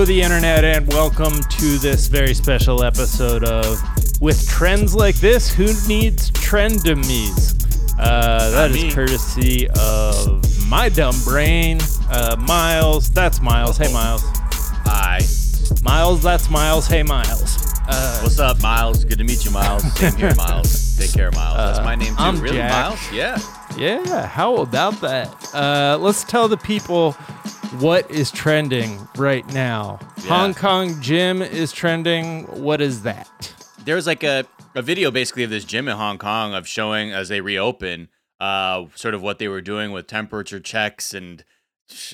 Hello, the internet, and welcome to this very special episode of With Trends Like This, Who Needs Trendomies? Uh, that is courtesy of my dumb brain, uh, Miles. That's Miles. Hey, Miles. Hi. Miles, that's Miles. Hey, Miles. Uh, What's up, Miles? Good to meet you, Miles. Same here, Miles. Take care, Miles. That's my name too. I'm really, Jack. Miles? Yeah. yeah, how about that? Uh, let's tell the people what is trending right now. Yeah. Hong Kong gym is trending. What is that? There's like a, a video basically of this gym in Hong Kong of showing as they reopen, uh, sort of what they were doing with temperature checks and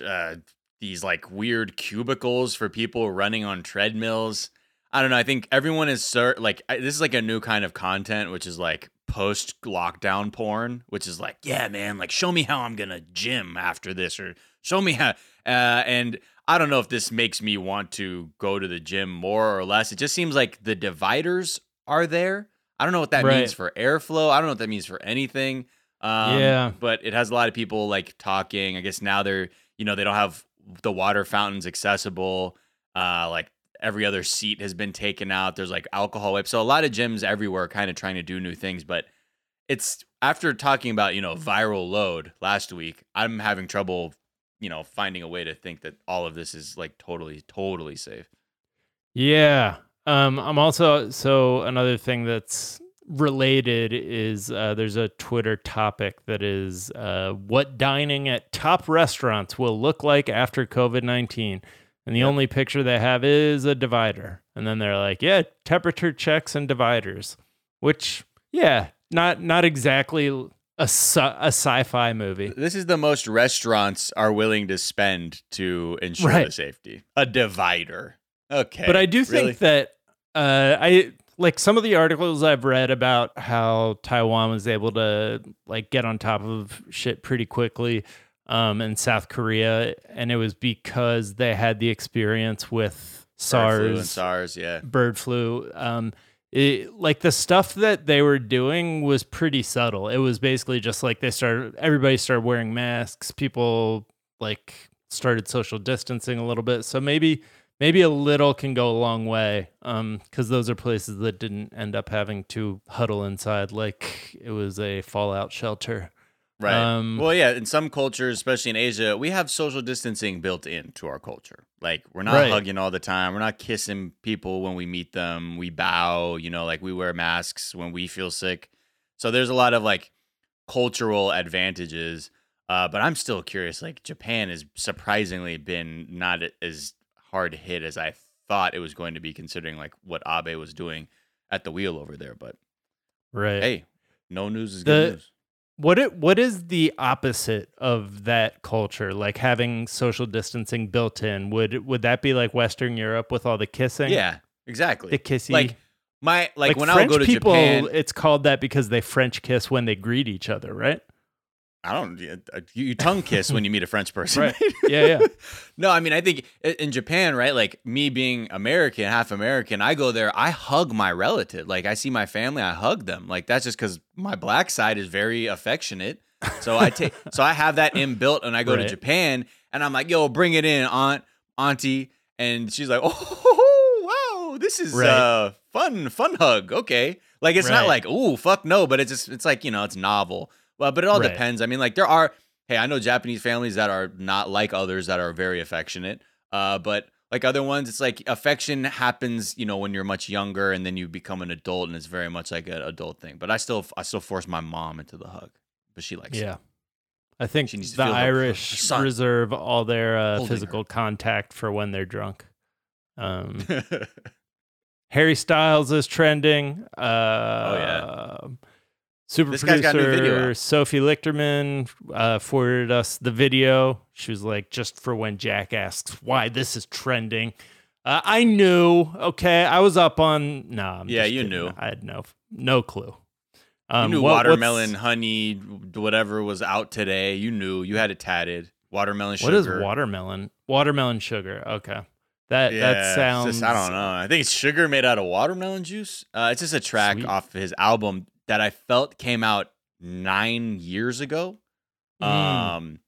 uh, these like weird cubicles for people running on treadmills. I don't know. I think everyone is cert- like I, this is like a new kind of content, which is like post lockdown porn, which is like, yeah, man, like show me how I'm gonna gym after this, or show me how. Uh, and I don't know if this makes me want to go to the gym more or less. It just seems like the dividers are there. I don't know what that Right. means for airflow. I don't know what that means for anything. Um, Yeah. but it has a lot of people like talking. I guess now they're, you know, they don't have the water fountains accessible. Uh, like every other seat has been taken out. There's like alcohol wipes. So a lot of gyms everywhere kind of trying to do new things, but it's after talking about, you know, viral load last week, I'm having trouble, you know, finding a way to think that all of this is like totally, totally safe. Yeah. Um, I'm also so another thing that's related is uh, there's a Twitter topic that is uh, what dining at top restaurants will look like after COVID 19. And the Yep. only picture they have is a divider. And then they're like, yeah, temperature checks and dividers, which, yeah, not not exactly a, sci- a sci-fi movie. This is the most restaurants are willing to spend to ensure Right. the safety. A divider. Okay. But I do think really? that uh, I like some of the articles I've read about how Taiwan was able to like get on top of shit pretty quickly, um, and South Korea, and it was because they had the experience with Bird flu and SARS, SARS, yeah. bird flu. Um, it, like the stuff that they were doing was pretty subtle. It was basically just like they started, everybody started wearing masks. People like started social distancing a little bit. So maybe, maybe a little can go a long way. Um, because those are places that didn't end up having to huddle inside like it was a fallout shelter. Right. Um, well, yeah, in some cultures, especially in Asia, we have social distancing built into our culture. Like we're not Right. hugging all the time. We're not kissing people when we meet them. We bow, you know, like we wear masks when we feel sick. So there's a lot of like cultural advantages. Uh, but I'm still curious. Like Japan has surprisingly been not as hard hit as I thought it was going to be, considering like what Abe was doing at the wheel over there. But Right. hey, no news is The- good news. What it what is the opposite of that culture? Like having social distancing built in. Would would that be like Western Europe with all the kissing? Yeah, exactly. The kissy. like my like, when I French would go to people, Japan, it's called that because they French kiss when they greet each other, right? I don't you, you tongue kiss when you meet a French person. Right. Yeah, yeah. no, I mean I think in Japan, right? Like me being American, half American, I go there, I hug my relative. Like I see my family, I hug them. Like that's just because my black side is very affectionate. So I take so I have that inbuilt and I go to Japan and I'm like, yo, bring it in, aunt, auntie. And she's like, oh wow, this is Right. uh fun, fun hug. Okay. Like it's not like, ooh, fuck no, but it's just it's like, you know, it's novel. Well, but it all Right. depends. I mean, like there are hey, I know Japanese families that are not like others that are very affectionate. Uh, but like other ones, it's like affection happens, you know, when you're much younger and then you become an adult and it's very much like an adult thing. But I still I still force my mom into the hug. But she likes it. Yeah. I think She needs the feel her- her Irish reserve all their uh, physical contact for when they're drunk. Um, Oh, Harry Styles is trending. Uh, yeah. Super This guy's got a new video producer. Sophie Lichterman uh, forwarded us the video. She was like, just for when Jack asks why this is trending. Uh, I knew. Okay, I was up on. No, I'm Yeah, you kidding. knew. I had no no clue. you Um, knew what- watermelon, honey, whatever was out today. You knew. You had it tatted. Watermelon sugar. What is watermelon? Watermelon sugar. Okay, that Yeah, that sounds. just- I don't know. I think it's sugar made out of watermelon juice. Uh, it's just a track Sweet. off his album that I felt came out nine years ago. Mm. Um,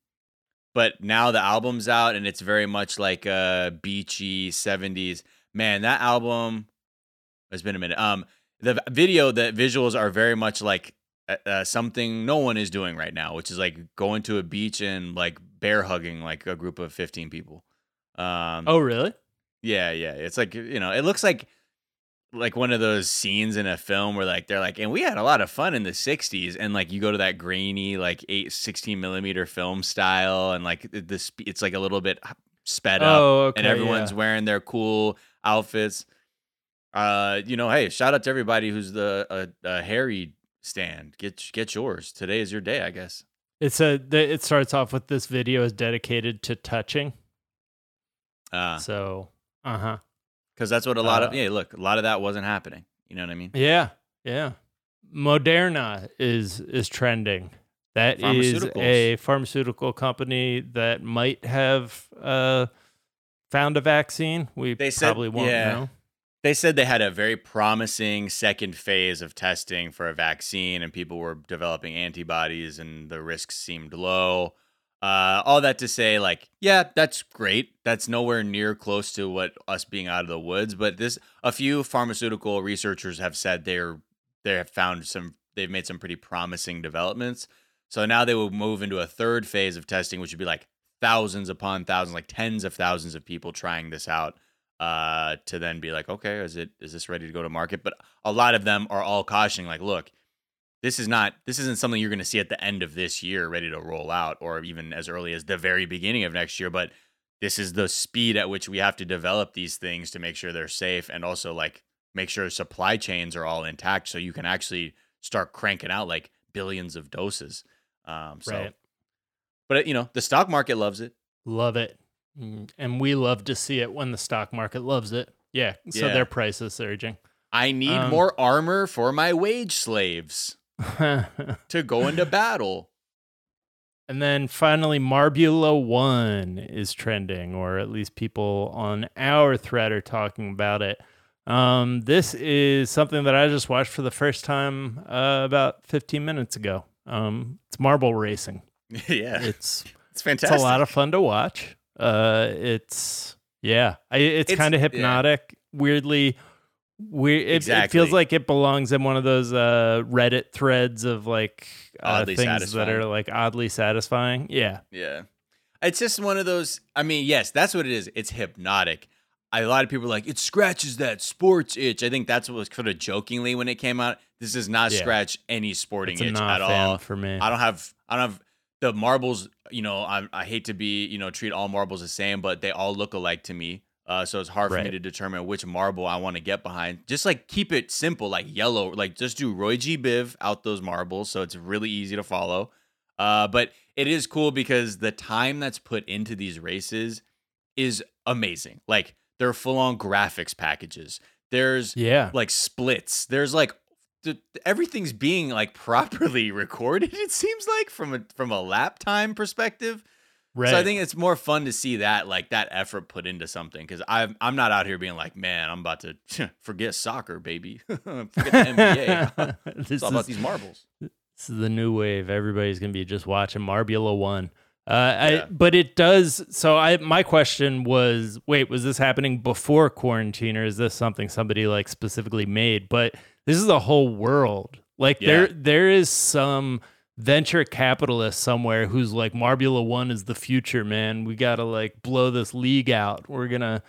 but now the album's out and it's very much like a beachy 70s. Man, that album it's been a minute. Um the video, the visuals are very much like uh, uh, something no one is doing right now, which is like going to a beach and like bear hugging like a group of 15 people. Um Oh, really? yeah, yeah. It's like, you know, it looks like like one of those scenes in a film where like they're like and we had a lot of fun in the 60s and like you go to that grainy like 8 16 millimeter film style and like this it's like a little bit sped up Oh, okay. and everyone's yeah. wearing their cool outfits uh you know hey shout out to everybody who's the uh, uh harry stand get get yours today is your day i guess It's a. It starts off with this video is dedicated to touching. uh So, uh huh. Because that's what a lot of Uh, yeah look a lot of that wasn't happening you know what i mean Yeah, yeah. Moderna is is trending. That is a pharmaceutical company that might have uh, found a vaccine. We They said- probably won't yeah. know. They said they had a very promising second phase of testing for a vaccine, and people were developing antibodies, and the risks seemed low. Uh, all that to say, like, yeah, that's great. That's nowhere near close to what us being out of the woods. But this, a few pharmaceutical researchers have said they're they have found some, they've made some pretty promising developments. So now they will move into a third phase of testing, which would be like thousands upon thousands, like tens of thousands of people trying this out uh to then be like okay is it is this ready to go to market but a lot of them are all cautioning like look this is not this isn't something you're going to see at the end of this year ready to roll out or even as early as the very beginning of next year but this is the speed at which we have to develop these things to make sure they're safe and also like make sure supply chains are all intact so you can actually start cranking out like billions of doses um so Right. but you know the stock market loves it Love it. Mm, And we love to see it when the stock market loves it. Yeah. So Yeah. their price is surging. i need Um, more armor for my wage slaves to go into battle And then finally, Marbula One is trending, or at least people on our thread are talking about it. Um, this is something that I just watched for the first time uh, about 15 minutes ago. Um, it's marble racing. yeah, It's it's fantastic. it's a lot of fun to watch. Uh, it's yeah, I, it's, It's- kind of yeah. hypnotic. Weirdly, weird. It, it feels like it belongs in one of those uh, Reddit threads of like uh, Oddly things that are like oddly satisfying. Yeah, yeah, it's just one of those. I mean, yes, that's what it is. It's hypnotic. I, a lot of people are like it scratches that sports itch. I think that's what was sort of jokingly when it came out. This does not Yeah. scratch any sporting itch at all. for me. I don't have. I don't have the marbles. You know, I, I hate to be. You know, treat all marbles the same, but they all look alike to me. Uh, so it's hard for me to determine which marble I want to get behind. Just like keep it simple, like yellow. Like just do Roy G. Biv out those marbles, so it's really easy to follow. Uh, but it is cool because the time that's put into these races is amazing. Like they're full on graphics packages. There's yeah, like splits. There's like th- everything's being like properly recorded. It seems like from a from a lap time perspective. Right. So I think it's more fun to see that like that effort put into something because I'm I'm not out here being like, man, I'm about to forget soccer, baby, forget the NBA. it's all about is, these marbles. this is the new wave. Everybody's gonna be just watching Marbula One. Uh, I, Yeah. but it does. So I, my question was, wait, was this happening before quarantine, or is this something somebody like specifically made? But this is a whole world. Like there, there is some venture capitalist somewhere who's like, Marbula One is the future, man. We gotta like blow this league out. We're gonna.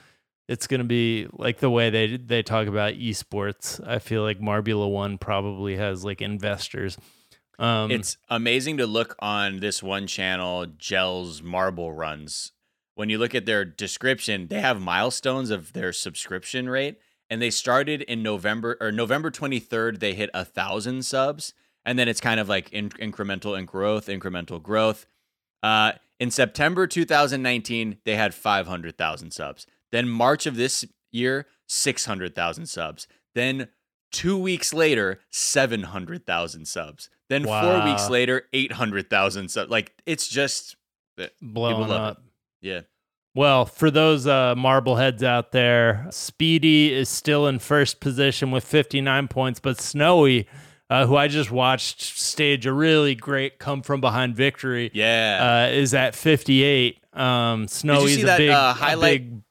It's gonna be like the way they they talk about esports. I feel like Marbula One probably has like investors. Um, It's amazing to look on this one channel, Jelle's Marble Runs. When you look at their description, they have milestones of their subscription rate, and they started in November or November 23rd. They hit a thousand subs, and then it's kind of like in- incremental in growth, incremental growth. Uh, in September 2019, they had 500,000 subs. Then March of this year, 600,000 subs. Then two weeks later, 700,000 subs. Then four weeks Wow. later, 800,000 subs. Like, it's just, blowing love it. up. yeah. Well, for those uh, Marbleheads out there, Speedy is still in first position with 59 points, but Snowy uh, who I just watched stage a really great come from behind victory. Yeah. Uh, is at 58. Um, Snowy's see a that, big, uh, highlight big-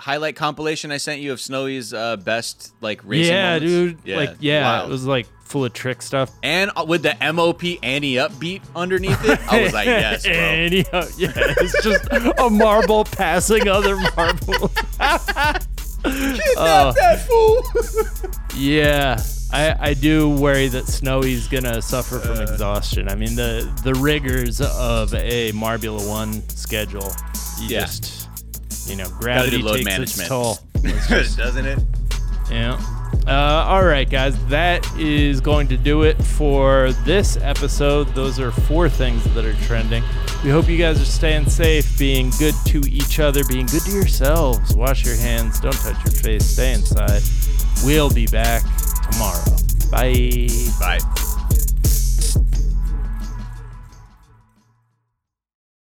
Highlight compilation I sent you of Snowy's uh, best like racing. yeah, moments? dude. like, yeah, wild. it was like full of trick stuff. and uh, with the MOP Annie up beat underneath it, I was like, yes, bro. and he- yeah, it's just a marble passing other marbles. Oh. that fool. Yeah, I, I do worry that Snowy's gonna suffer from exhaustion. I mean the the rigors of a Marbula One schedule. You Yeah. just you know gravity load takes management, its toll. Just- doesn't it? yeah. Uh, all right, guys, that is going to do it for this episode. Those are four things that are trending. We hope you guys are staying safe, being good to each other, being good to yourselves. Wash your hands, don't touch your face, stay inside. We'll be back tomorrow. Bye. Bye.